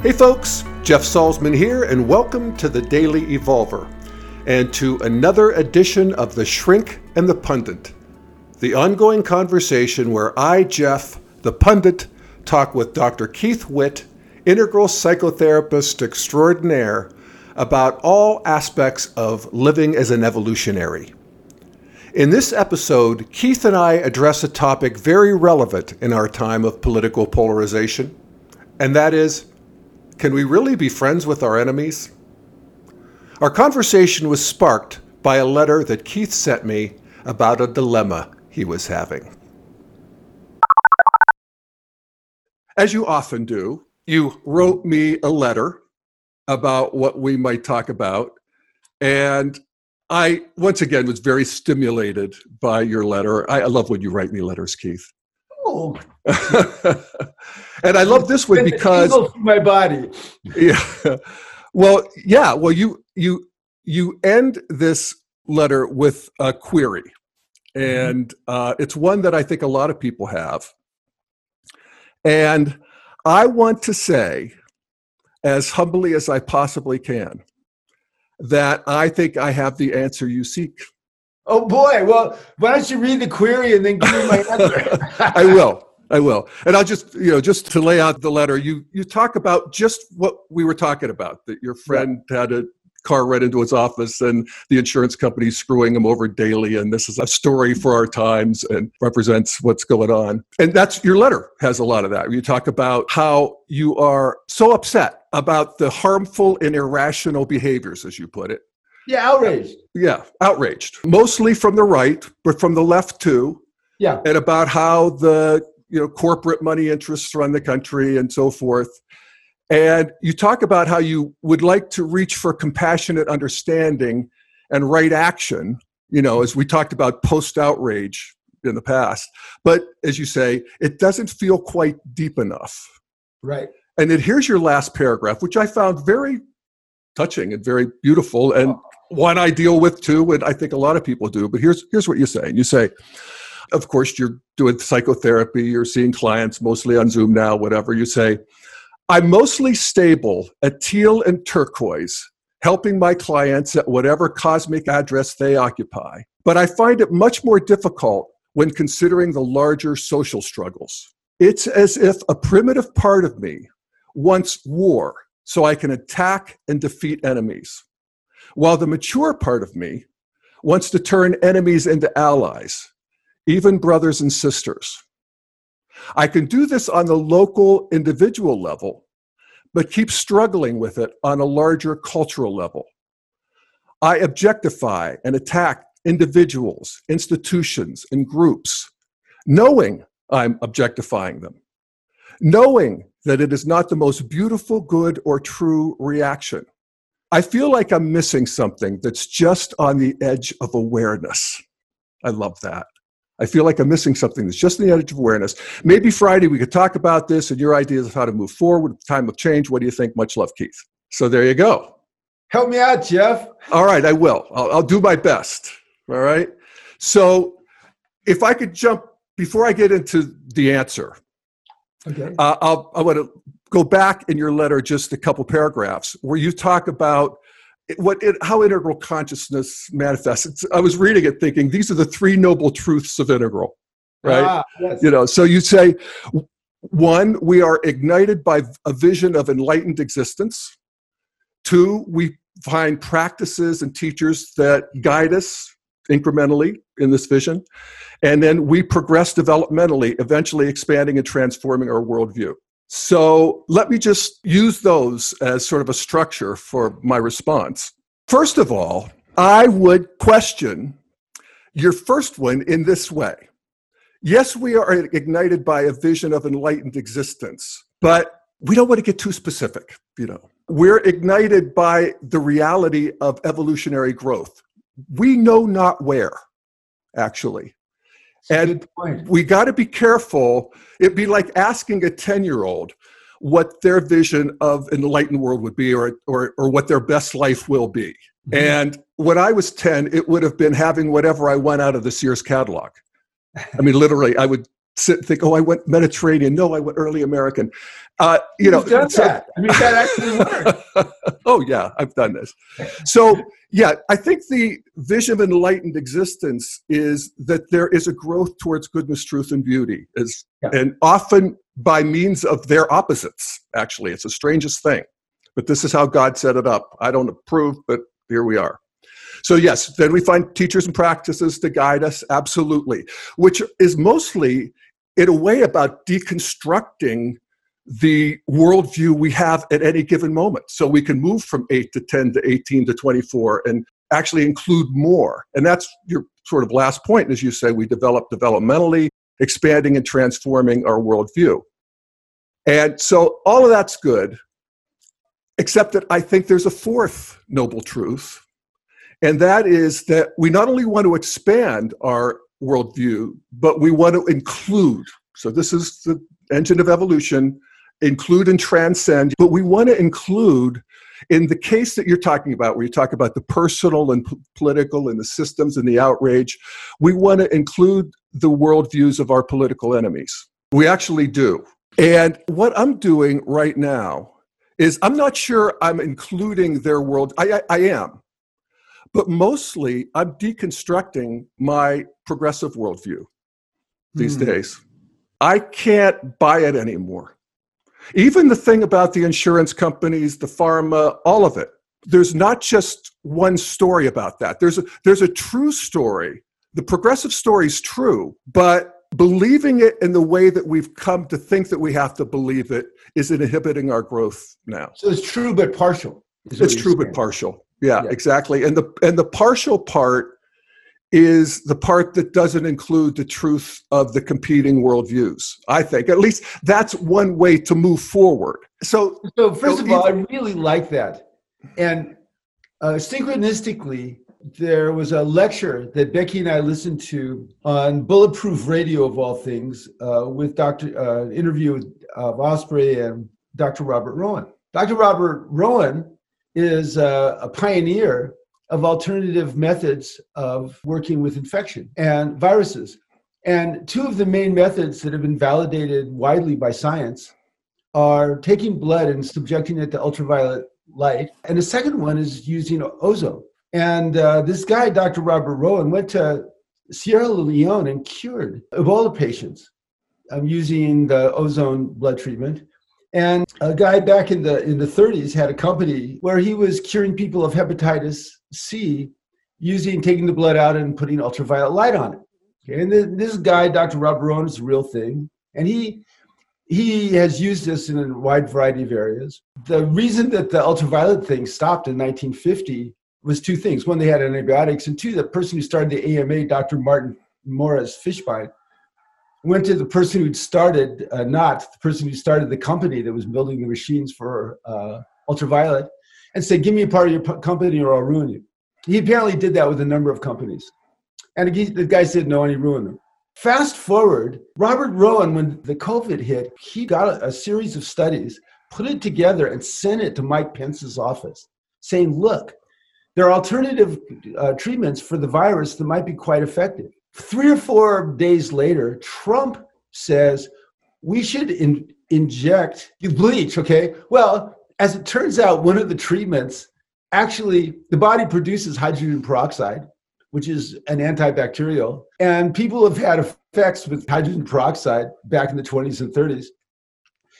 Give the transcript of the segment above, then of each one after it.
Hey folks, Jeff Salzman here, and welcome to the Daily Evolver and to another edition of The Shrink and the Pundit, the ongoing conversation where I, Jeff, the pundit, talk with Dr. Keith Witt, integral psychotherapist extraordinaire, about all aspects of living as an evolutionary. In this episode, Keith and I address a topic very relevant in our time of political polarization, and that is can we really be friends with our enemies? Our conversation was sparked by a letter that Keith sent me about a dilemma he was having. As you often do, you wrote me a letter about what we might talk about. And I, once again, was very stimulated by your letter. I, I love when you write me letters, Keith. Oh. and I love this one because my body. Yeah. Well, yeah. Well, you you you end this letter with a query, mm-hmm. and uh, it's one that I think a lot of people have. And I want to say, as humbly as I possibly can, that I think I have the answer you seek. Oh boy! Well, why don't you read the query and then give me my answer? I will. I will. And I'll just, you know, just to lay out the letter, you you talk about just what we were talking about that your friend yeah. had a car right into his office and the insurance company screwing him over daily and this is a story for our times and represents what's going on. And that's your letter has a lot of that. You talk about how you are so upset about the harmful and irrational behaviors as you put it. Yeah, outraged. Yeah, outraged. Mostly from the right, but from the left too. Yeah. And about how the you know corporate money interests run the country and so forth. And you talk about how you would like to reach for compassionate understanding and right action you know as we talked about post outrage in the past. But as you say it doesn't feel quite deep enough. Right. And then here's your last paragraph which i found very touching and very beautiful and one i deal with too and i think a lot of people do. But here's here's what you say. You say of course, you're doing psychotherapy, you're seeing clients mostly on Zoom now, whatever. You say, I'm mostly stable at teal and turquoise, helping my clients at whatever Kosmic address they occupy. But I find it much more difficult when considering the larger social struggles. It's as if a primitive part of me wants war so I can attack and defeat enemies, while the mature part of me wants to turn enemies into allies even brothers and sisters. I can do this on the local individual level, but keep struggling with it on a larger cultural level. I objectify and attack individuals, institutions, and groups, knowing I'm objectifying them, knowing that it is not the most beautiful, good, or true reaction. I feel like I'm missing something that's just on the edge of awareness. I love that. I feel like I'm missing something that's just in the edge of awareness. Maybe Friday we could talk about this and your ideas of how to move forward at the time of change. What do you think? Much love, Keith. So there you go. Help me out, Jeff. All right, I will. I'll, I'll do my best. All right. So if I could jump before I get into the answer, okay. Uh, I'll, I want to go back in your letter just a couple paragraphs where you talk about what it, how integral consciousness manifests. It's, I was reading it, thinking these are the three noble truths of integral, right? Ah, yes. You know, so you say one, we are ignited by a vision of enlightened existence. Two, we find practices and teachers that guide us incrementally in this vision. And then we progress developmentally, eventually expanding and transforming our worldview. So let me just use those as sort of a structure for my response. First of all, I would question your first one in this way. Yes, we are ignited by a vision of enlightened existence, but we don't want to get too specific, you know. We're ignited by the reality of evolutionary growth. We know not where, actually. And we got to be careful. It'd be like asking a 10 year old what their vision of an enlightened world would be or, or, or what their best life will be. Mm-hmm. And when I was 10, it would have been having whatever I want out of the Sears catalog. I mean, literally, I would sit and think, oh, I went Mediterranean. No, I went early American. Uh, you know, done so, that. I mean, that actually worked. oh yeah, I've done this. So yeah, I think the vision of enlightened existence is that there is a growth towards goodness, truth, and beauty, is yeah. and often by means of their opposites. Actually, it's the strangest thing, but this is how God set it up. I don't approve, but here we are. So, yes, then we find teachers and practices to guide us, absolutely, which is mostly, in a way, about deconstructing the worldview we have at any given moment. So we can move from 8 to 10 to 18 to 24 and actually include more. And that's your sort of last point, as you say, we develop developmentally, expanding and transforming our worldview. And so all of that's good, except that I think there's a fourth noble truth, and that is that we not only want to expand our worldview, but we want to include. So, this is the engine of evolution include and transcend, but we want to include in the case that you're talking about, where you talk about the personal and p- political and the systems and the outrage, we want to include the worldviews of our political enemies. We actually do. And what I'm doing right now is I'm not sure I'm including their world. I, I, I am. But mostly, I'm deconstructing my progressive worldview these mm. days. I can't buy it anymore. Even the thing about the insurance companies, the pharma, all of it. There's not just one story about that. There's a, there's a true story. The progressive story is true, but believing it in the way that we've come to think that we have to believe it is inhibiting our growth now. So it's true but partial. It's true saying. but partial. Yeah, yeah, exactly. And the and the partial part is the part that doesn't include the truth of the competing worldviews. I think at least that's one way to move forward. So, so first so of all, I really like that. And uh, synchronistically, there was a lecture that Becky and I listened to on Bulletproof Radio, of all things, uh, with Dr. Uh, interview of Asprey and Dr. Robert Rowen. Dr. Robert Rowen is a, a pioneer of alternative methods of working with infection and viruses. And two of the main methods that have been validated widely by science are taking blood and subjecting it to ultraviolet light. And the second one is using ozone. And uh, this guy, Dr. Robert Rowen, went to Sierra Leone and cured Ebola patients um, using the ozone blood treatment. And a guy back in the in the 30s had a company where he was curing people of hepatitis C using taking the blood out and putting ultraviolet light on it. Okay, and this guy, Dr. Rob Rowen, is a real thing, and he he has used this in a wide variety of areas. The reason that the ultraviolet thing stopped in 1950 was two things: one, they had antibiotics, and two, the person who started the AMA, Dr. Martin Morris Fishbein, went to the person who'd started, uh, not the person who started the company that was building the machines for uh, ultraviolet, and said, Give me a part of your company or I'll ruin you. He apparently did that with a number of companies. And the guy said no, and he ruined them. Fast forward, Robert Rowen, when the COVID hit, he got a, a series of studies, put it together, and sent it to Mike Pence's office saying, Look, there are alternative uh, treatments for the virus that might be quite effective. Three or four days later, Trump says we should in, inject bleach. Okay. Well, as it turns out, one of the treatments actually, the body produces hydrogen peroxide, which is an antibacterial. And people have had effects with hydrogen peroxide back in the 20s and 30s.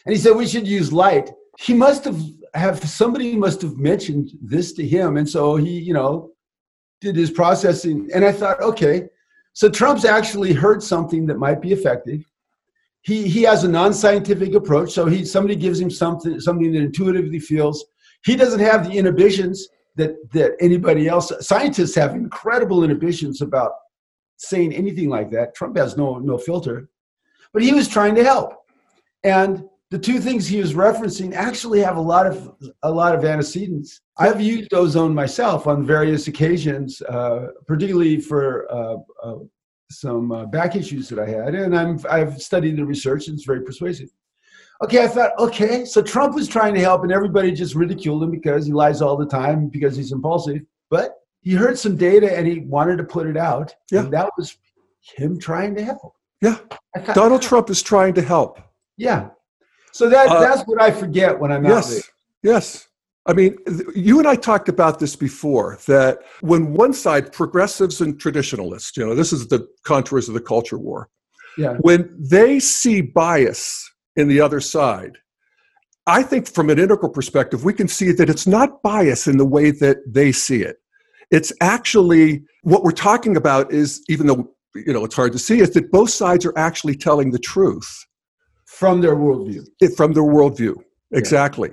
And he said we should use light. He must have have somebody must have mentioned this to him. And so he, you know, did his processing. And I thought, okay, so Trump's actually heard something that might be effective. He he has a non-scientific approach. So he somebody gives him something something that intuitively feels. He doesn't have the inhibitions that that anybody else. Scientists have incredible inhibitions about saying anything like that. Trump has no no filter, but he was trying to help. And the two things he was referencing actually have a lot of a lot of antecedents. I've used ozone myself on various occasions, uh, particularly for uh, uh, some uh, back issues that I had, and I'm I've studied the research. and It's very persuasive. Okay, I thought, okay, so Trump was trying to help, and everybody just ridiculed him because he lies all the time because he's impulsive. But he heard some data and he wanted to put it out, yeah. and that was him trying to help. Yeah. Donald Trump is trying to help. Yeah. So that Uh, that's what I forget when I'm out there. Yes. I mean, you and I talked about this before that when one side, progressives and traditionalists, you know, this is the contours of the culture war, Yeah. when they see bias in the other side, I think from an integral perspective, we can see that it's not bias in the way that they see it. It's actually what we're talking about is, even though you know it's hard to see, is that both sides are actually telling the truth From their worldview. it- from their worldview. Exactly.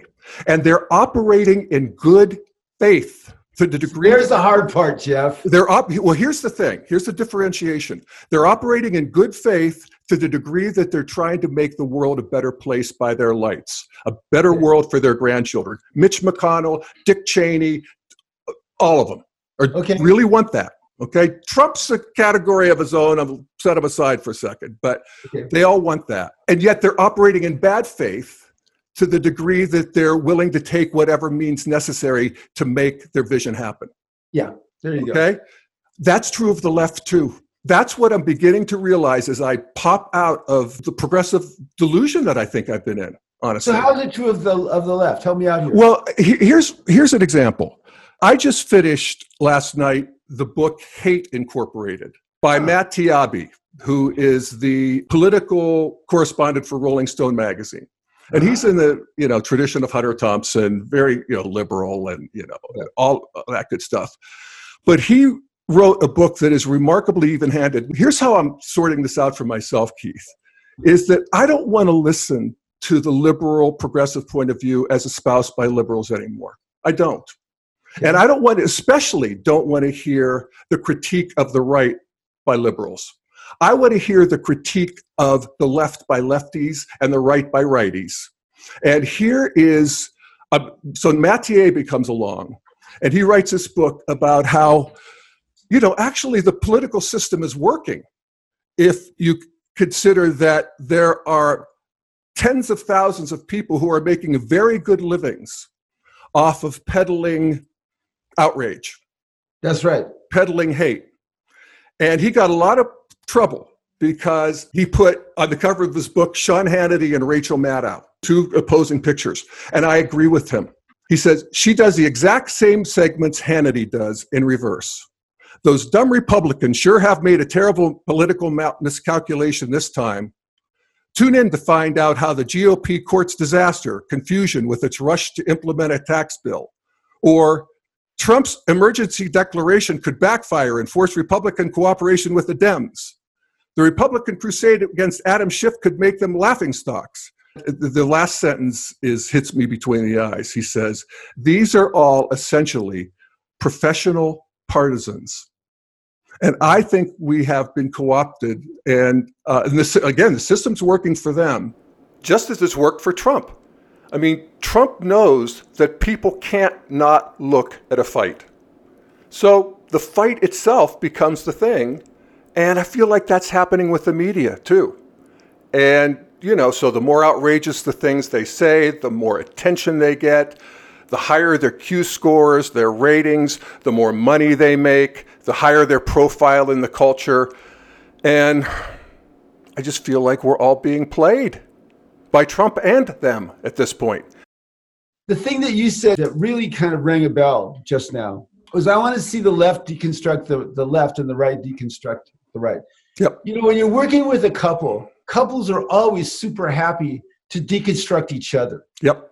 And they're operating in good faith to the degree There's the hard part, Jeff. they're op- well here's the thing. Here's the differentiation. They're operating in good faith to the degree that they're trying to make the world a better place by their lights a better world for their grandchildren. Mitch mcconnell dick cheney all of them are, Okay. really want that okay? Trump's a category of his own. I'll set him aside for a second but Okay. they all want that. And yet they're operating in bad faith to the degree that they're willing to take whatever means necessary to make their vision happen Yeah, There you go. Okay. That's true of the left too. That's what I'm beginning to realize as I pop out of the progressive delusion that I think I've been in, honestly. So how is it true of the of the left? Help me out here. well, here's here's an example. I just finished last night the book Hate Incorporated by Ah. Matt Taibbi, who is the political correspondent for Rolling Stone magazine. And he's in the you know tradition of Hunter Thompson, very you know liberal and you know all that good stuff. But he wrote a book that is remarkably even-handed. Here's how I'm sorting this out for myself, Keith, is that I don't want to listen to the liberal progressive point of view as espoused by liberals anymore. I don't. And I don't want to, especially don't want to hear the critique of the right by liberals. I want to hear the critique of the left by lefties and the right by righties. And here is, a, so Matt becomes along and he writes this book about how, you know, actually the political system is working if you consider that there are tens of thousands of people who are making very good livings off of peddling outrage, That's right. peddling hate. And he got a lot of trouble because he put on the cover of his book Sean Hannity and Rachel Maddow, two opposing pictures. And I agree with him. He says she does the exact same segments Hannity does in reverse. Those dumb Republicans sure have made a terrible political miscalculation this time. Tune in to find out how the GOP courts disaster, confusion with its rush to implement a tax bill, or Trump's emergency declaration could backfire and force Republican cooperation with the Dems. The Republican crusade against Adam Schiff could make them laughingstocks. The last sentence is hits me between the eyes. He says, "These are all essentially professional partisans." And I think we have been co-opted, and, uh, and this, again, the system's working for them, just as it's worked for Trump. I mean, Trump knows that people can't not look at a fight. So the fight itself becomes the thing. And I feel like that's happening with the media too. And, you know, so the more outrageous the things they say, the more attention they get, the higher their Q scores, their ratings, the more money they make, the higher their profile in the culture. And I just feel like we're all being played by Trump and them at this point. The thing that you said that really kind of rang a bell just now was I want to see the left deconstruct the, the left and the right deconstruct the right. Yep. You know, when you're working with a couple, couples are always super happy to deconstruct each other. Yep.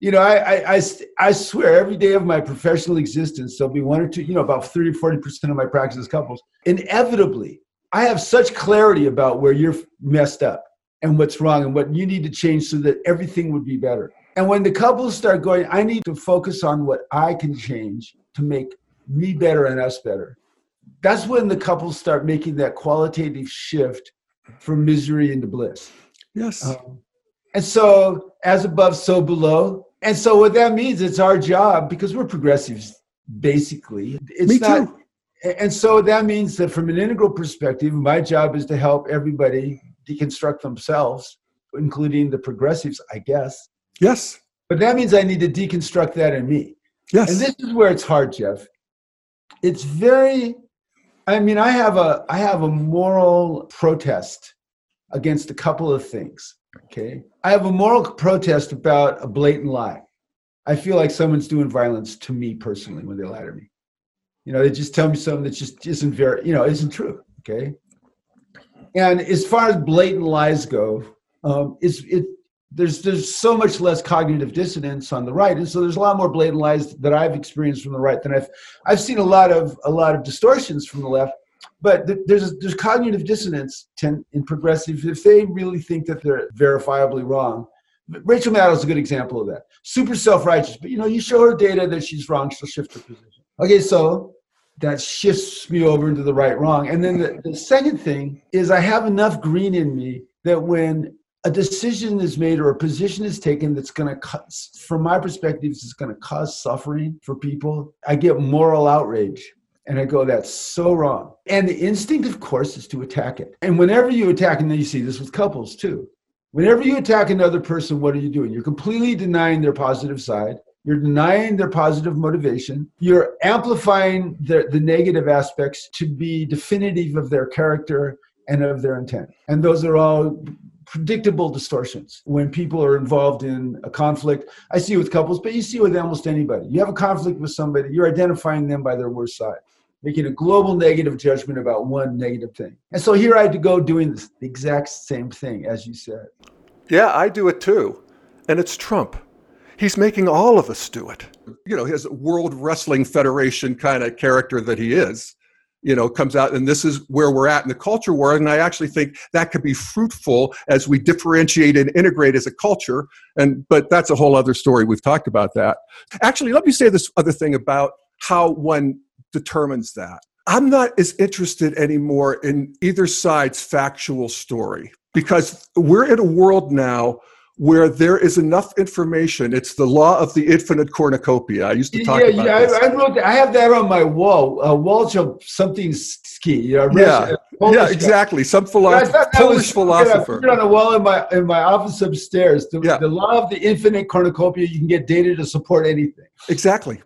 You know, I, I, I, I swear every day of my professional existence, there'll be one or two, you know, about 30, 40% of my practice is couples. Inevitably, I have such clarity about where you're messed up and what's wrong and what you need to change so that everything would be better. And when the couples start going, I need to focus on what I can change to make me better and us better. That's when the couples start making that qualitative shift from misery into bliss. Yes. Um, and so, as above, so below. And so, what that means, it's our job because we're progressives, basically. It's Me not, too. And so that means that from an integral perspective, my job is to help everybody deconstruct themselves, including the progressives, I guess. Yes. But that means I need to deconstruct that in me. Yes. And this is where it's hard, Jeff. It's very I mean, I have a I have a moral protest against a couple of things. Okay. I have a moral protest about a blatant lie. I feel like someone's doing violence to me personally when they lie to me. You know, they just tell me something that just isn't very, you know, isn't true. Okay. And as far as blatant lies go, um, it's it there's there's so much less cognitive dissonance on the right, and so there's a lot more blatant lies that I've experienced from the right than I've I've seen a lot of a lot of distortions from the left. But th- there's there's cognitive dissonance in progressives if they really think that they're verifiably wrong. Rachel Maddow is a good example of that. Super self-righteous, but you know, you show her data that she's wrong, she'll shift her position. Okay, so that shifts me over into the right wrong. And then the, the second thing is I have enough green in me that when a decision is made or a position is taken that's going to, from my perspective, is going to cause suffering for people, I get moral outrage. And I go, that's so wrong. And the instinct, of course, is to attack it. And whenever you attack, and then you see this with couples too, whenever you attack another person, what are you doing? You're completely denying their positive side. You're denying their positive motivation. You're amplifying the, the negative aspects to be definitive of their character and of their intent. And those are all predictable distortions when people are involved in a conflict. I see it with couples, but you see it with almost anybody. You have a conflict with somebody, you're identifying them by their worst side, making a global negative judgment about one negative thing. And so here I had to go doing this, the exact same thing, as you said. Yeah, I do it too. And it's Trump. He's making all of us do it. You know, his World Wrestling Federation kind of character that he is you know comes out and this is where we're at in the culture war and i actually think that could be fruitful as we differentiate and integrate as a culture and but that's a whole other story. We've talked about that. Actually let me say this other thing about how one determines that. I'm not as interested anymore in either side's factual story because we're in a world now where there is enough information. It's the law of the infinite cornucopia. I used to talk yeah, about yeah, this. I, I, wrote. I have that on my wall. a Uh, Walter something ski. You know, yeah, yeah, exactly. Some philosopher, Polish was, philosopher. I put it on the wall in my in my office upstairs. The, yeah. the law of the infinite cornucopia. You can get data to support anything. Exactly.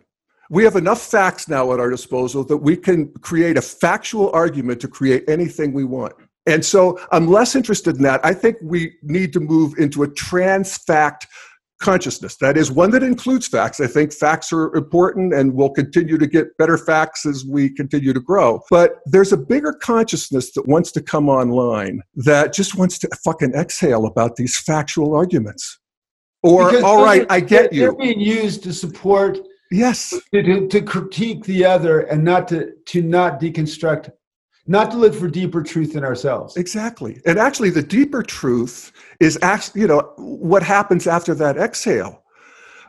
We have enough facts now at our disposal that we can create a factual argument to create anything we want. And so I'm less interested in that. I think we need to move into a trans fact consciousness. That is one that includes facts. I think facts are important and we'll continue to get better facts as we continue to grow. But there's a bigger consciousness that wants to come online that just wants to fucking exhale about these factual arguments. Or, because all right, I get you. They're being used to support yes to, to, to, critique the other and not to to not deconstruct not to look for deeper truth in ourselves. Exactly. And actually, the deeper truth is actually, you know, what happens after that exhale,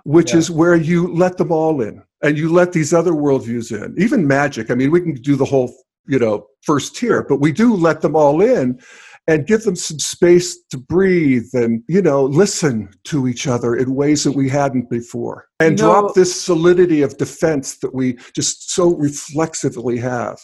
which yeah. is where you let them all in and you let these other worldviews in, even magic. I mean, we can do the whole, you know, first tier, but we do let them all in and give them some space to breathe and you know listen to each other in ways that we hadn't before and you know, drop this solidity of defense that we just so reflexively have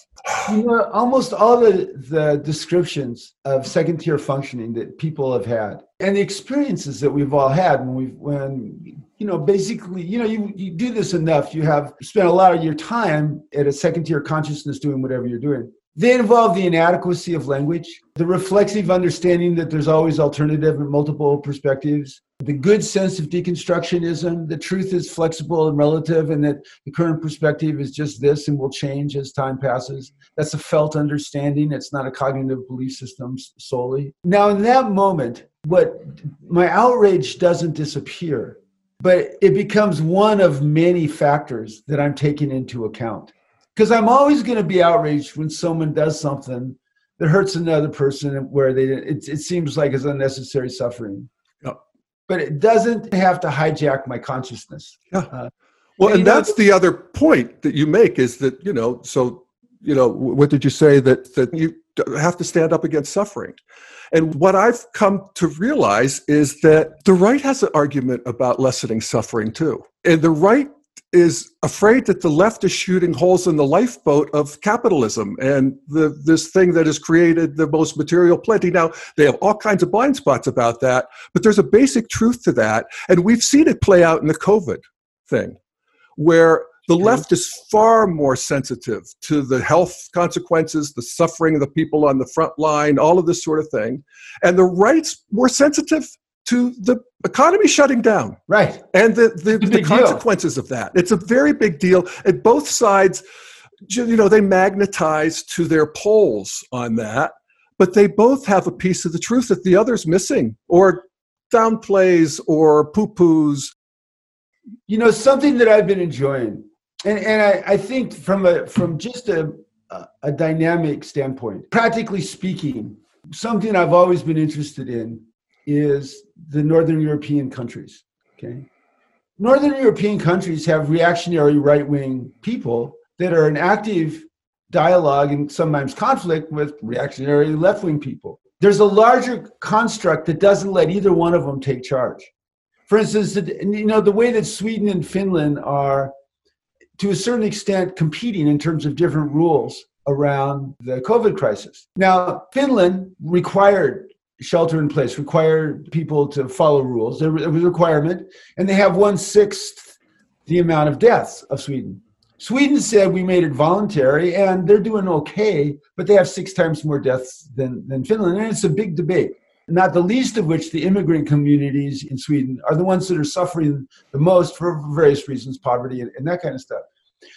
you know almost all the the descriptions of second tier functioning that people have had and the experiences that we've all had when we've, when you know basically you know you, you do this enough you have spent a lot of your time at a second tier consciousness doing whatever you're doing. They involve the inadequacy of language, the reflexive understanding that there's always alternative and multiple perspectives, the good sense of deconstructionism, the truth is flexible and relative, and that the current perspective is just this and will change as time passes. That's a felt understanding, it's not a cognitive belief system solely. Now, in that moment, what my outrage doesn't disappear, but it becomes one of many factors that I'm taking into account because I'm always going to be outraged when someone does something that hurts another person where they it, it seems like it's unnecessary suffering. But it doesn't have to hijack my consciousness. Yeah. Uh, well, and, and that's know, the other point that you make is that you know so you know what did you say that that you have to stand up against suffering. And what I've come to realize is that the right has an argument about lessening suffering too. And the right is afraid that the left is shooting holes in the lifeboat of capitalism and the, this thing that has created the most material plenty. Now, they have all kinds of blind spots about that, but there's a basic truth to that. And we've seen it play out in the COVID thing, where The left is far more sensitive to the health consequences, the suffering of the people on the front line, all of this sort of thing. And the right's more sensitive to the economy shutting down. Right. And the, the, the consequences deal. of that. It's a very big deal. And both sides, you know, they magnetize to their poles on that, but they both have a piece of the truth that the other's missing or downplays or poo poos. You know, something that I've been enjoying, and, and I, I think from a from just a, a dynamic standpoint, practically speaking, something I've always been interested in is the Northern European countries. Okay. Northern European countries have reactionary right wing people that are in active dialogue and sometimes conflict with reactionary left wing people. There's a larger construct that doesn't let either one of them take charge. For instance, you know, the way that Sweden and Finland are, to a certain extent, competing in terms of different rules around the COVID crisis. Now, Finland required shelter in place, required people to follow rules. There was a requirement, and they have one sixth the amount of deaths of Sweden. Sweden said we made it voluntary, and they're doing okay, but they have six times more deaths than, than Finland, and it's a big debate. Not the least of which the immigrant communities in Sweden are the ones that are suffering the most for various reasons, poverty and, and that kind of stuff.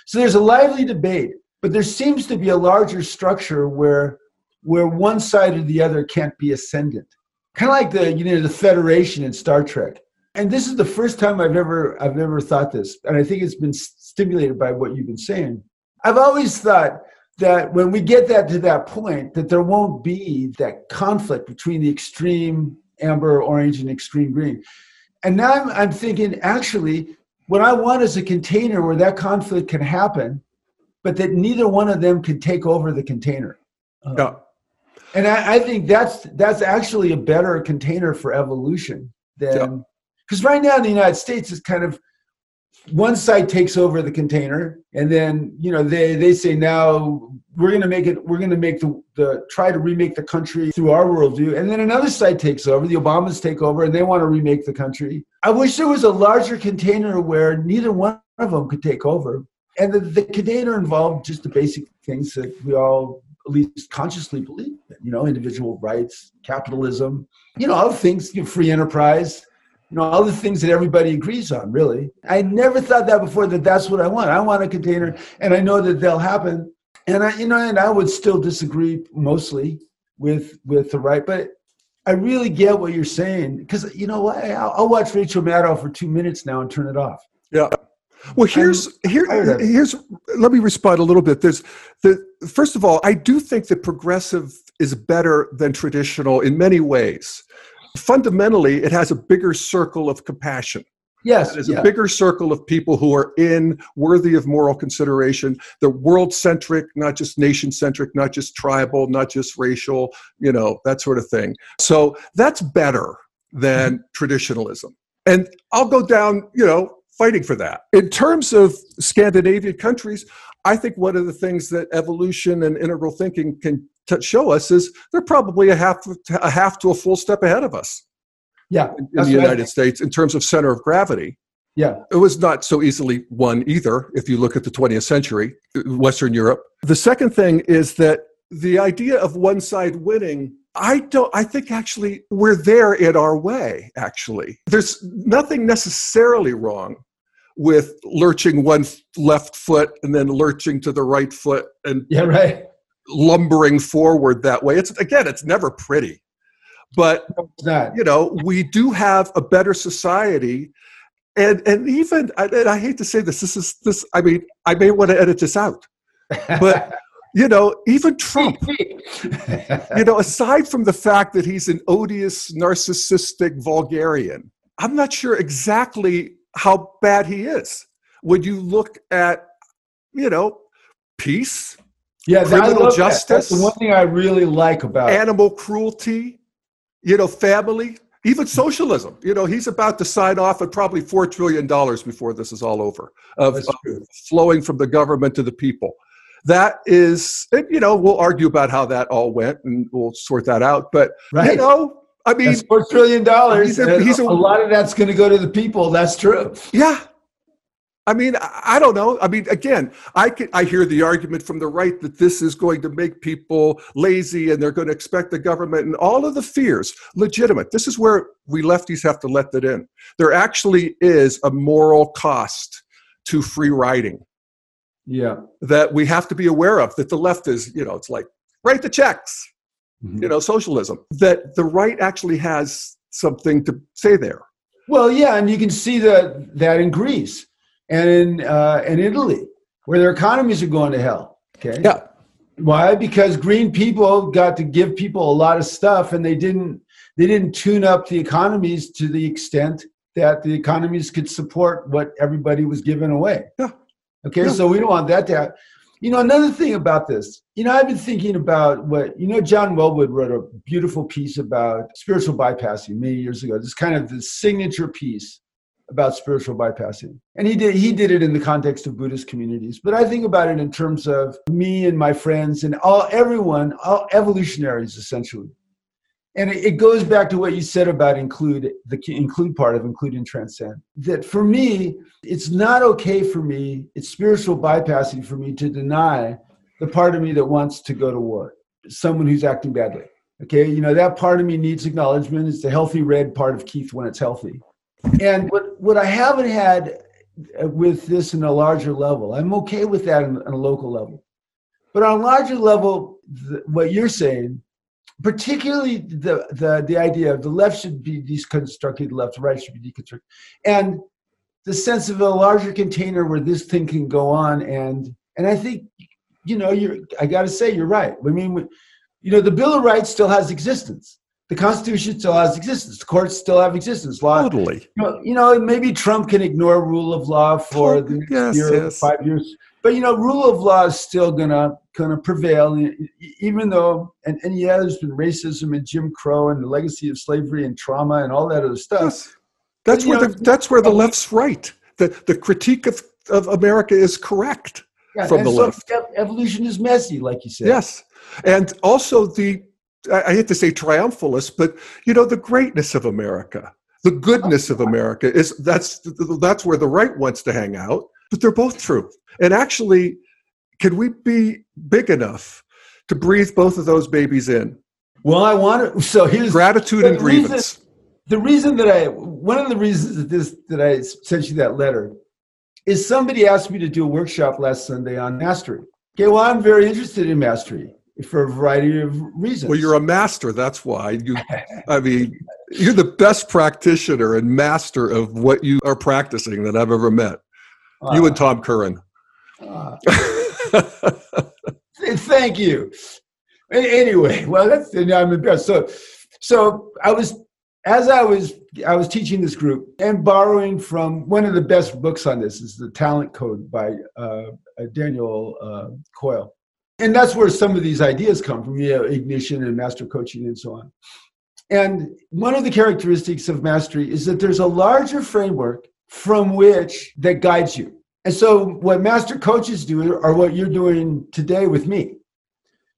So there's a lively debate, but there seems to be a larger structure where where one side or the other can't be ascendant. Kind of like the you know the Federation in Star Trek. And this is the first time I've ever I've ever thought this, and I think it's been stimulated by what you've been saying. I've always thought that when we get that to that point, that there won't be that conflict between the extreme amber, orange, and extreme green. And now I'm, I'm thinking, actually, what I want is a container where that conflict can happen, but that neither one of them can take over the container. Uh, yeah. And I, I, think that's that's actually a better container for evolution than because yeah. right now in the United States it's kind of one side takes over the container and then you know they they say now we're going to make it we're going to make the the try to remake the country through our worldview. And then another side takes over the obamas take over and they want to remake the country. I wish there was a larger container where neither one of them could take over. And the, the container involved just the basic things that we all at least consciously believe in, you know, individual rights, capitalism, you know, all the things, you know, free enterprise, you know, all the things that everybody agrees on, really. I never thought that before that that's what I want. I want a container, and I know that they'll happen. And I, you know, and I would still disagree mostly with with the right, but I really get what you're saying because you know what? I'll, I'll watch Rachel Maddow for two minutes now and turn it off. Yeah. Well, here's here here's let me respond a little bit. There's the first of all, I do think that progressive is better than traditional in many ways. Fundamentally, it has a bigger circle of compassion. Yes, it's yeah. a bigger circle of people who are in worthy of moral consideration. They're world centric, not just nation centric, not just tribal, not just racial, you know, that sort of thing. So that's better than mm-hmm. traditionalism. And I'll go down, you know, fighting for that. In terms of Scandinavian countries, I think one of the things that evolution and integral thinking can t- show us is they're probably a half, a half to a full step ahead of us. Yeah, in, in the United States in terms of center of gravity. Yeah, it was not so easily won either. If you look at the 20th century, Western Europe. The second thing is that the idea of one side winning I don't, I think actually we're there in our way, actually. There's nothing necessarily wrong with lurching one left foot and then lurching to the right foot and yeah, right. lumbering forward that way. It's again, it's never pretty. But you know, we do have a better society and and even and I hate to say this, this is this I mean, I may want to edit this out. But you know, even Trump, you know, aside from the fact that he's an odious, narcissistic vulgarian, I'm not sure exactly how bad he is. When you look at, you know, peace, yeah, criminal justice, that. the one thing I really like about animal cruelty, you know, family, even socialism. You know, he's about to sign off at probably four trillion dollars before this is all over of, of flowing from the government to the people that is, you know, we'll argue about how that all went and we'll sort that out. But, right. you know, I mean, that's four trillion dollars. He's a, he's a, a lot of that's going to go to the people. That's true. Yeah, I mean, I don't know. I mean, again, I can, I hear the argument from the right that this is going to make people lazy and they're going to expect the government and all of the fears legitimate. This is where we lefties have to let that in. There actually is a moral cost to free riding. Yeah. That we have to be aware of. That the left is, you know, it's like write the checks. Mm-hmm. You know, socialism. That the right actually has something to say there. Well, yeah, and you can see that that in Greece and in uh, in Italy, where their economies are going to hell. Okay. Yeah. Why? Because green people got to give people a lot of stuff, and they didn't they didn't tune up the economies to the extent that the economies could support what everybody was giving away. Yeah. Okay. Yeah. So we don't want that to happen. You know, another thing about this, you know, I've been thinking about what, you know, John Welwood wrote a beautiful piece about spiritual bypassing many years ago. This kind of the signature piece about spiritual bypassing. And he did he did it in the context of Buddhist communities. But I think about it in terms of me and my friends and all everyone, all evolutionaries essentially. And it goes back to what you said about include the include part of include and transcend. That for me, it's not okay for me, it's spiritual bypassing for me to deny the part of me that wants to go to war, someone who's acting badly. Okay, you know, that part of me needs acknowledgement. It's the healthy red part of Keith when it's healthy. And what, what I haven't had uh, with this in a larger level, I'm okay with that on, a local level. But on a larger level, what you're saying, particularly the, the, the idea of the left should be deconstructed, the left, right should be deconstructed, and the sense of a larger container where this thing can go on. And, and I think, you know, you're, I got to say, you're right. I mean, you know, the Bill of Rights still has existence the Constitution still has existence. The courts still have existence. Law, totally. You know, you know, maybe Trump can ignore rule of law for the next yes, year, yes. five years, but you know, rule of law is still gonna gonna prevail, even though. And, and yeah, there's been racism and Jim Crow and the legacy of slavery and trauma and all that other stuff. Yes. That's but, where know, the that's where the left's right. The the critique of of America is correct yeah, from the so left. Evolution is messy, like you said. Yes, and also the I hate to say triumphalist, but you know the greatness of America, the goodness of America is that's that's where the right wants to hang out. But they're both true. And actually, can we be big enough to breathe both of those babies in? Well, I want to. So here's gratitude and grievance. Reason, the reason that I one of the reasons that this that I sent you that letter is somebody asked me to do a workshop last Sunday on mastery. Okay, well, I'm very interested in mastery for a variety of reasons. Well, you're a master. That's why you. I mean, you're the best practitioner and master of what you are practicing that I've ever met. Uh, you and Tom Curran. Uh, thank you. Anyway, well, that's I'm impressed. So, so I was as I was I was teaching this group and borrowing from one of the best books on this is the Talent Code by uh, Daniel uh, Coyle and that's where some of these ideas come from, you know, ignition and master coaching and so on. And one of the characteristics of mastery is that there's a larger framework from which that guides you. And so what master coaches do are what you're doing today with me.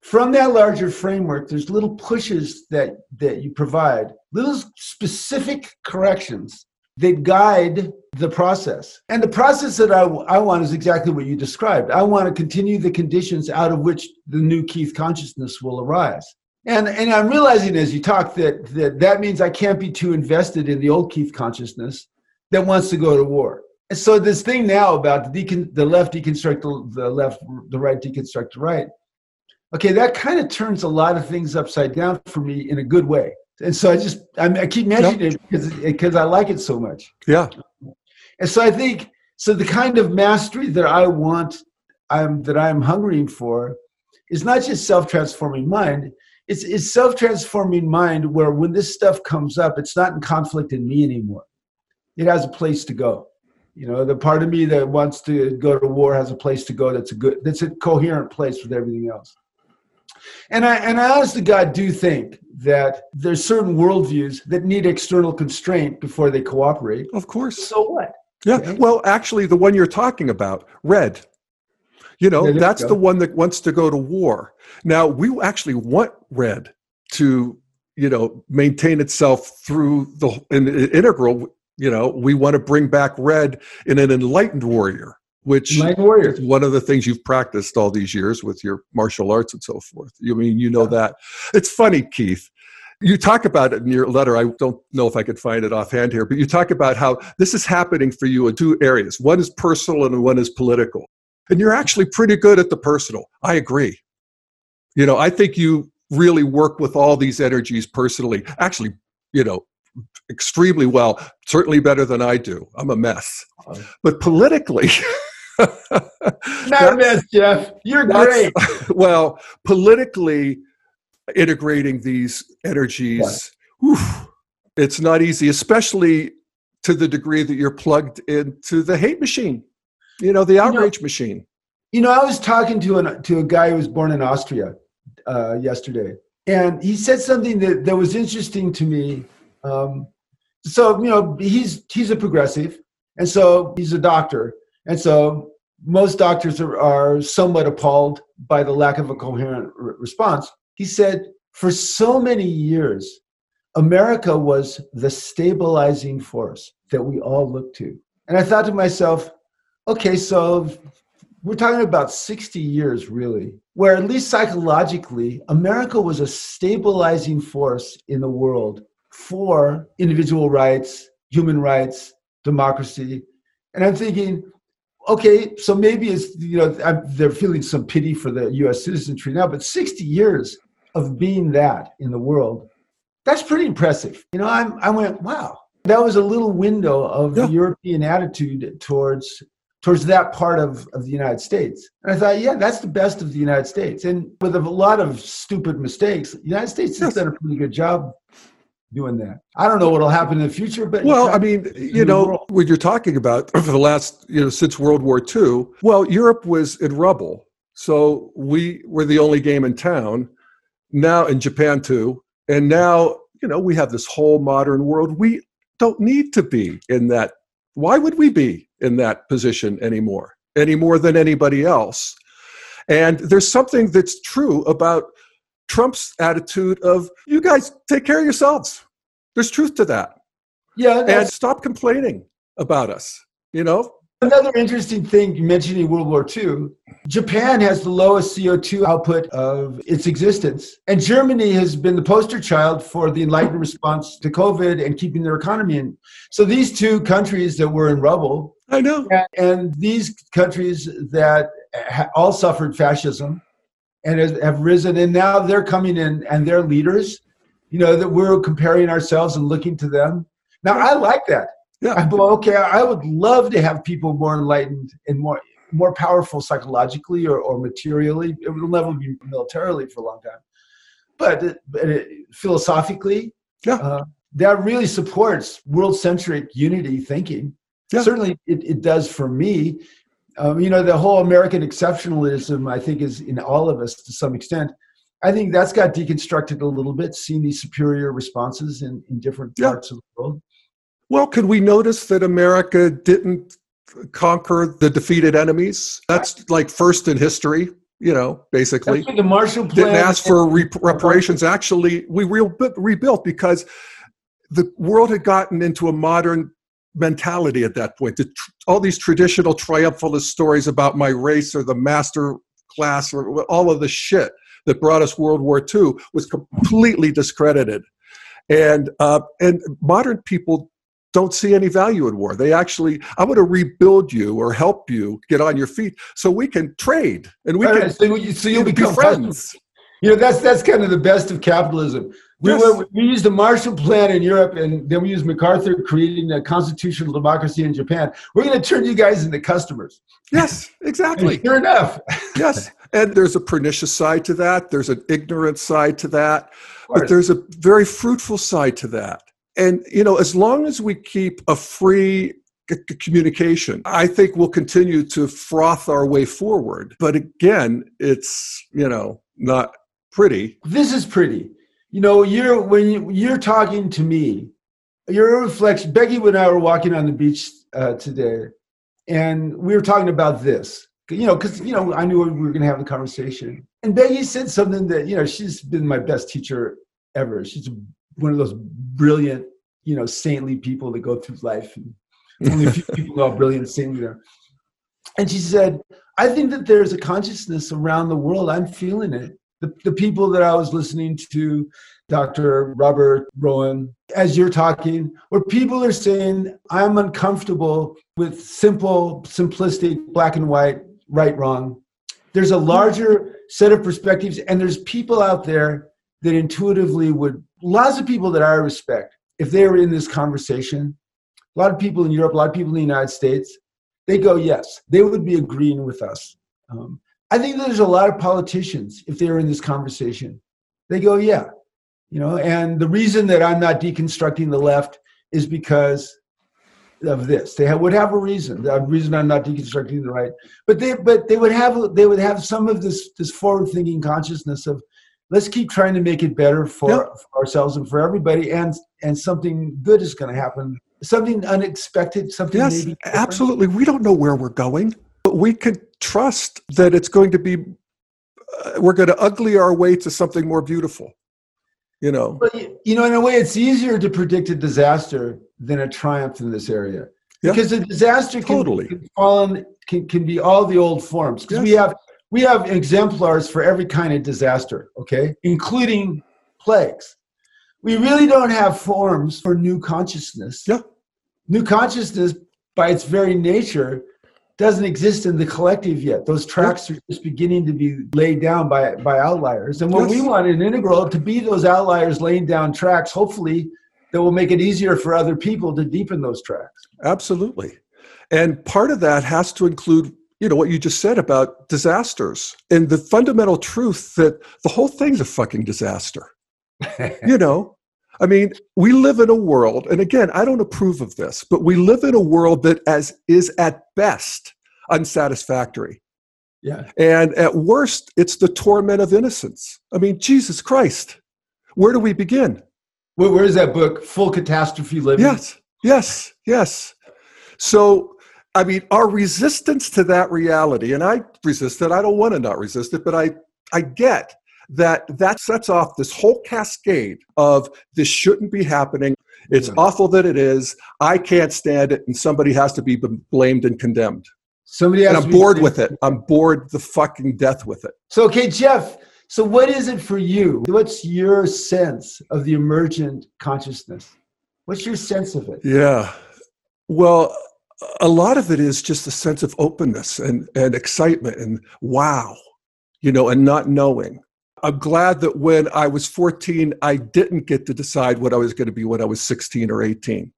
From that larger framework, there's little pushes that, that you provide, little specific corrections that guide the process. And the process that I, I want is exactly what you described. I want to continue the conditions out of which the new Keith consciousness will arise. And, and I'm realizing as you talk that, that that means I can't be too invested in the old Keith consciousness that wants to go to war. So this thing now about the, decon, the left deconstruct the, the left, the right deconstruct the right. Okay, that kind of turns a lot of things upside down for me in a good way and so I just I, I keep mentioning yep. it because because I like it so much. Yeah. And so I think so. The kind of mastery that I want, I'm that I'm hungering for, is not just self-transforming mind. It's it's self-transforming mind where when this stuff comes up, it's not in conflict in me anymore. It has a place to go. You know, the part of me that wants to go to war has a place to go. That's a good. That's a coherent place with everything else. And I and I honestly, God, do think that there's certain worldviews that need external constraint before they cooperate. Of course. So what? Yeah. Okay. Well, actually, the one you're talking about, red. You know, that's the one that wants to go to war. Now, we actually want red to, you know, maintain itself through the, in, integral You know, we want to bring back red in an enlightened warrior, which warrior. is one of the things you've practiced all these years with your martial arts and so forth. You mean you know that? It's funny, Keith. You talk about it in your letter. I don't know if I could find it offhand here, but you talk about how this is happening for you in two areas. One is personal and one is political. And you're actually pretty good at the personal. I agree. You know, I think you really work with all these energies personally. Actually, you know, extremely well, certainly better than I do. I'm a mess. But politically, Not a mess, Jeff. You're great. well, politically integrating these energies, whew, it's not easy, especially to the degree that you're plugged into the hate machine, you know, the know- outrage machine. You know, I was talking to an to a guy who was born in Austria uh, yesterday, and he said something that, that was interesting to me. Um, so you know, he's he's a progressive, and so he's a doctor, and so most doctors are, are somewhat appalled by the lack of a coherent response. He said, for so many years, America was the stabilizing force that we all look to, and I thought to myself, okay, so we're talking about 60 years really where at least psychologically america was a stabilizing force in the world for individual rights human rights democracy and i'm thinking okay so maybe it's you know I'm, they're feeling some pity for the us citizenry now but 60 years of being that in the world that's pretty impressive you know I'm, i went wow that was a little window of Yeah. the european attitude towards towards that part of, of the United States. And I thought, yeah, that's the best of the United States. And with a lot of stupid mistakes, the United States has Yes. done a pretty good job doing that. I don't know what'll happen in the future, but Well, I mean, you know, world. what you're talking about for the last, you know, since World War II, well, Europe was in rubble. So we were the only game in town. Now, in Japan too. And now, you know, we have this whole modern world. We don't need to be in that. Why would we be in that position anymore, any more than anybody else? And there's something that's true about Trump's attitude of, you guys take care of yourselves. There's truth to that yeah, and stop complaining about us you know another interesting thing you mentioned in World War II. Japan has the lowest CO2 output of its existence. And Germany has been the poster child for the enlightened response to COVID and keeping their economy in. So these two countries that were in rubble i know and these countries that all suffered fascism and have risen and now they're coming in and they're leaders you know that we're comparing ourselves and looking to them now i like that Yeah. I, okay i would love to have people more enlightened and more more powerful psychologically or, or materially it will never be militarily for a long time but, it- but it, philosophically Yeah. uh, that really supports world-centric unity thinking Yeah. certainly it, it does for me um, you know the whole american exceptionalism i think is in all of us to some extent. I think that's got deconstructed a little bit seeing these superior responses in, in different Yeah. parts of the world. Well could we notice that america didn't conquer the defeated enemies? That's like first in history you know basically. The marshall plan didn't ask for re- reparations. Actually we re- rebuilt because the world had gotten into a modern mentality at that point. The all these traditional triumphalist stories about my race or the master class or all of the shit that brought us world war ii was completely discredited. And uh, and modern people don't see any value in war. They actually i want to rebuild you or help you get on your feet so we can trade and we All can so, you, so be become friends. You know, that's that's kind of the best of capitalism. We, Yes. were, we used the Marshall Plan in Europe, and then we used MacArthur creating a constitutional democracy in Japan. We're going to turn you guys into customers. yes exactly And sure enough, yes and there's a pernicious side to that there's an ignorant side to that but there's a very fruitful side to that and you know as long as we keep a free c- c- communication i think we'll continue to froth our way forward but again it's you know not pretty this is pretty. You know, you're when you, you're talking to me, you're a reflection. Becky and I were walking on the beach uh, today, and we were talking about this. You know, because you know, I knew we were going to have the conversation, and Becky said something that you know she's been my best teacher ever. She's one of those brilliant you know saintly people that go through life, and only a few people know how brilliant saintly are. And she said, "I think that there's a consciousness around the world. I'm feeling it. The, the people that I was listening to, Dr. Robert Rowen, as you're talking, where people are saying, I'm uncomfortable with simple, simplistic, black and white, right, wrong. There's a larger set of perspectives, and there's people out there that intuitively would, lots of people that I respect, if they were in this conversation, a lot of people in Europe, a lot of people in the United States, they go, yes, they would be agreeing with us. Um, I think there's a lot of politicians, if they're in this conversation, they go, yeah, you know, and the reason that I'm not deconstructing the left is because of this. They have, would have a reason. The reason I'm not deconstructing the right, but they but they would have they would have some of this this forward thinking consciousness of let's keep trying to make it better for, yep. for ourselves and for everybody, and and something good is going to happen. Something unexpected. Something yes, absolutely. We don't know where we're going, but we could trust that it's going to be. Uh, we're going to ugly our way to something more beautiful you know but, you know in a way it's easier to predict a disaster than a triumph in this area yeah. because a disaster can, totally. can, fall in, can, can be all the old forms because yes. we have we have exemplars for every kind of disaster okay including plagues we really don't have forms for new consciousness yeah new consciousness by its very nature doesn't exist in the collective yet. Those tracks are just beginning to be laid down by by outliers. And what yes. we want in integral to be those outliers laying down tracks, hopefully that will make it easier for other people to deepen those tracks. Absolutely. And part of that has to include you know what you just said about disasters and the fundamental truth that the whole thing's a fucking disaster. you know, I mean, we live in a world, and again, I don't approve of this, but we live in a world that as is at best unsatisfactory. Yeah. And at worst, it's the torment of innocence. I mean, Jesus Christ, where do we begin? Where, where is that book? Full catastrophe living. Yes, yes, yes. So, I mean, our resistance to that reality, and I resist it. I don't want to not resist it, but I, I get that that sets off this whole cascade of this shouldn't be happening. It's awful that it is. I can't stand it, and somebody has to be blamed and condemned. Somebody and I'm bored with it. I'm bored the fucking death with it. So, okay, Jeff. So, what is it for you? What's your sense of the emergent consciousness? What's your sense of it? Yeah. Well, a lot of it is just a sense of openness and, and excitement and wow, you know, and not knowing. I'm glad that when I was 14, I didn't get to decide what I was going to be when I was 16 or 18.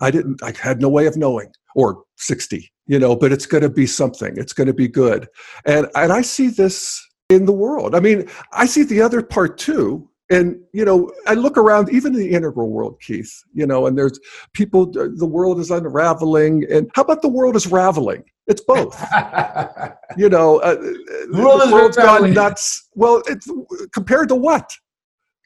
I didn't, I had no way of knowing, or 60, you know, but it's going to be something. It's going to be good. And, and I see this in the world. I mean, I see the other part too, and you know i look around even in the integral world keith you know and there's people the world is unraveling and how about the world is raveling it's both. You know uh, the, world the world's gone nuts. Well it's compared to what?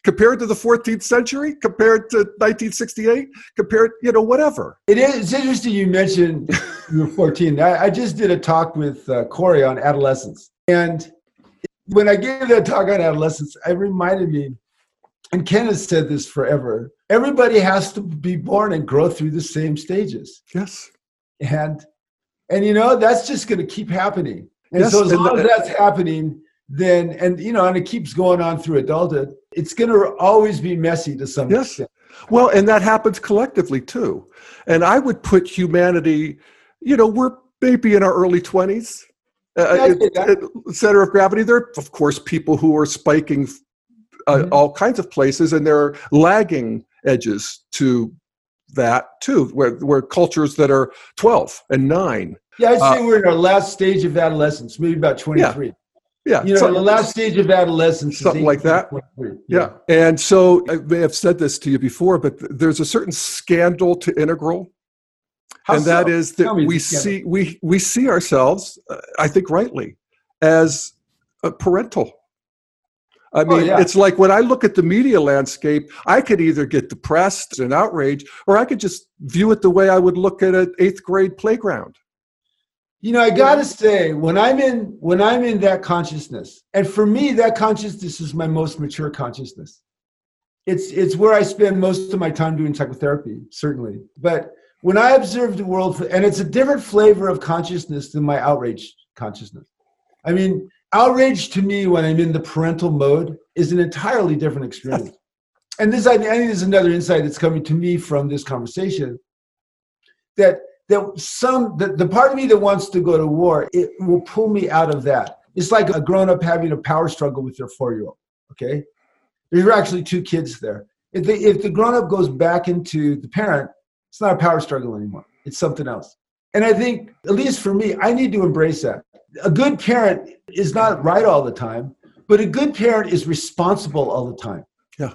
Compared to the 14th century? Compared to 1968 compared you know whatever. It is it's interesting you mentioned you were 14 I, I just did a talk with uh, corey on adolescence. And when i gave that talk on adolescence it reminded me and Ken has said this forever everybody has to be born and grow through the same stages. Yes. And and you know, that's just gonna keep happening. And yes, so as long as that's happening, then and you know, and it keeps going on through adulthood, it's gonna always be messy to some yes. extent. Well, and that happens collectively too. And I would put humanity, you know, we're maybe in our early 20s. Uh, center of gravity. There are, of course, people who are spiking uh, mm-hmm. all kinds of places, and there are lagging edges to that too, where, where cultures that are 12 and 9. Yeah, I'd say uh, we're in our last stage of adolescence, maybe about 23. Yeah. Yeah, you know, the last stage of adolescence, something like that. Yeah. yeah. and so I may have said this to you before, but there's a certain scandal to integral, How and so? that is that we see we we see ourselves, uh, I think rightly, as a parental I oh, mean, oh, yeah. it's like when I look at the media landscape, I could either get depressed and outraged, or I could just view it the way I would look at an eighth grade playground. You know, I gotta say, when I'm in when I'm in that consciousness, and for me, that consciousness is my most mature consciousness. it's it's where I spend most of my time doing psychotherapy, certainly. But when I observe the world, and it's a different flavor of consciousness than my outrage consciousness. I mean, outrage to me when I'm in the parental mode is an entirely different experience. And this, I think, is another insight that's coming to me from this conversation. That that some the, the part of me that wants to go to war, it will pull me out of that. It's like a grown up having a power struggle with their four year old. Okay, there's actually two kids there. If the if the grown up goes back into the parent, it's not a power struggle anymore. It's something else. And I think, at least for me, I need to embrace that. A good parent is not right all the time, but a good parent is responsible all the time. Yeah.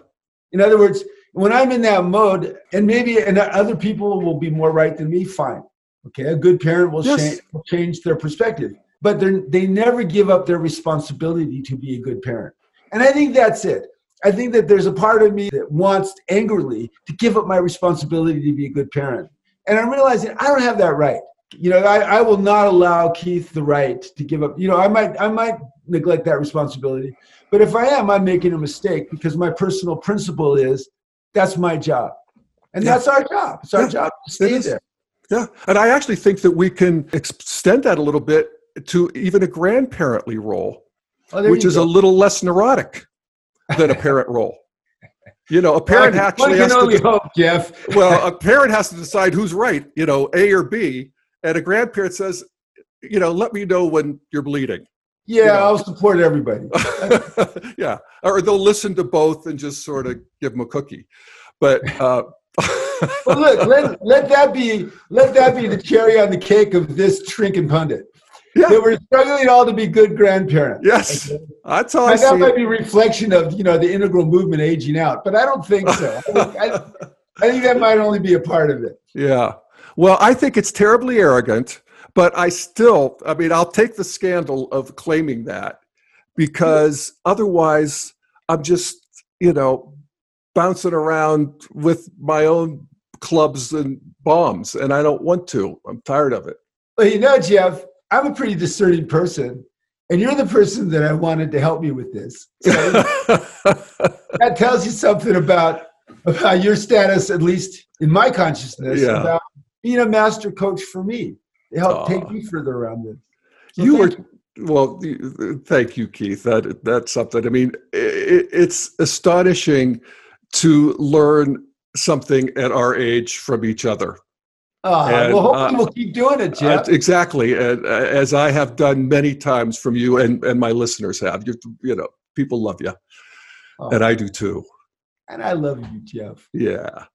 In other words, when I'm in that mode, and maybe and other people will be more right than me, fine. Okay, a good parent will, Yes. change, will change their perspective, but they never give up their responsibility to be a good parent. And I think that's it. I think that there's a part of me that wants angrily to give up my responsibility to be a good parent. And I'm realizing I don't have that right. You know, I, I will not allow Keith the right to give up. You know, I might I might neglect that responsibility. But if I am, I'm making a mistake because my personal principle is that's my job. And Yeah. that's our job. It's our Yeah, job to stay there. Yeah. And I actually think that we can extend that a little bit to even a grandparently role, Oh, which is go. a little less neurotic than a parent role. You know, a parent One- actually has can to only hope, Jeff. well, a parent has to decide who's right, you know, A or B, and a grandparent says, you know, let me know when you're bleeding. Yeah, know. I'll support everybody. yeah, or they'll listen to both and just sort of give them a cookie. But uh, Well, look, let, let that be let that be the cherry on the cake of this Shrink and Pundit. Yeah. That we're struggling all to be good grandparents. yes, Okay? that's how I Now, see that might be a reflection of you know the integral movement aging out, but I don't think so. I think, I, I think that might only be a part of it. Yeah. Well, I think it's terribly arrogant, but I still, I mean, I'll take the scandal of claiming that because otherwise I'm just, you know, bouncing around with my own clubs and bombs, and I don't want to. I'm tired of it. Well, you know, Jeff, I'm a pretty discerning person, and you're the person that I wanted to help me with this. So that tells you something about about your status, at least in my consciousness, Yeah. about being a master coach for me. It helped Aw. take me further around this. So you were well thank you keith. That that's something. I mean it, it's astonishing to learn something at our age from each other. Ah, And, well, hopefully uh, we'll keep doing it, Uh, Jeff. exactly. And, uh, as i have done many times from you and, and my listeners have. You, you know people love you Oh, and i do too. And I love you, Jeff. yeah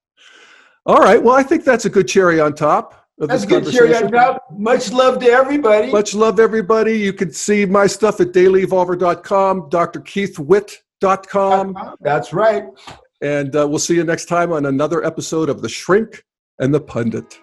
all right well i think that's a good cherry on top of That's good, Cherry. on top. Much love to everybody. Much love, everybody. You can see my stuff at dailyevolver.com, drkeithwitt.com, That's right. and uh, we'll see you next time on another episode of The Shrink and the Pundit.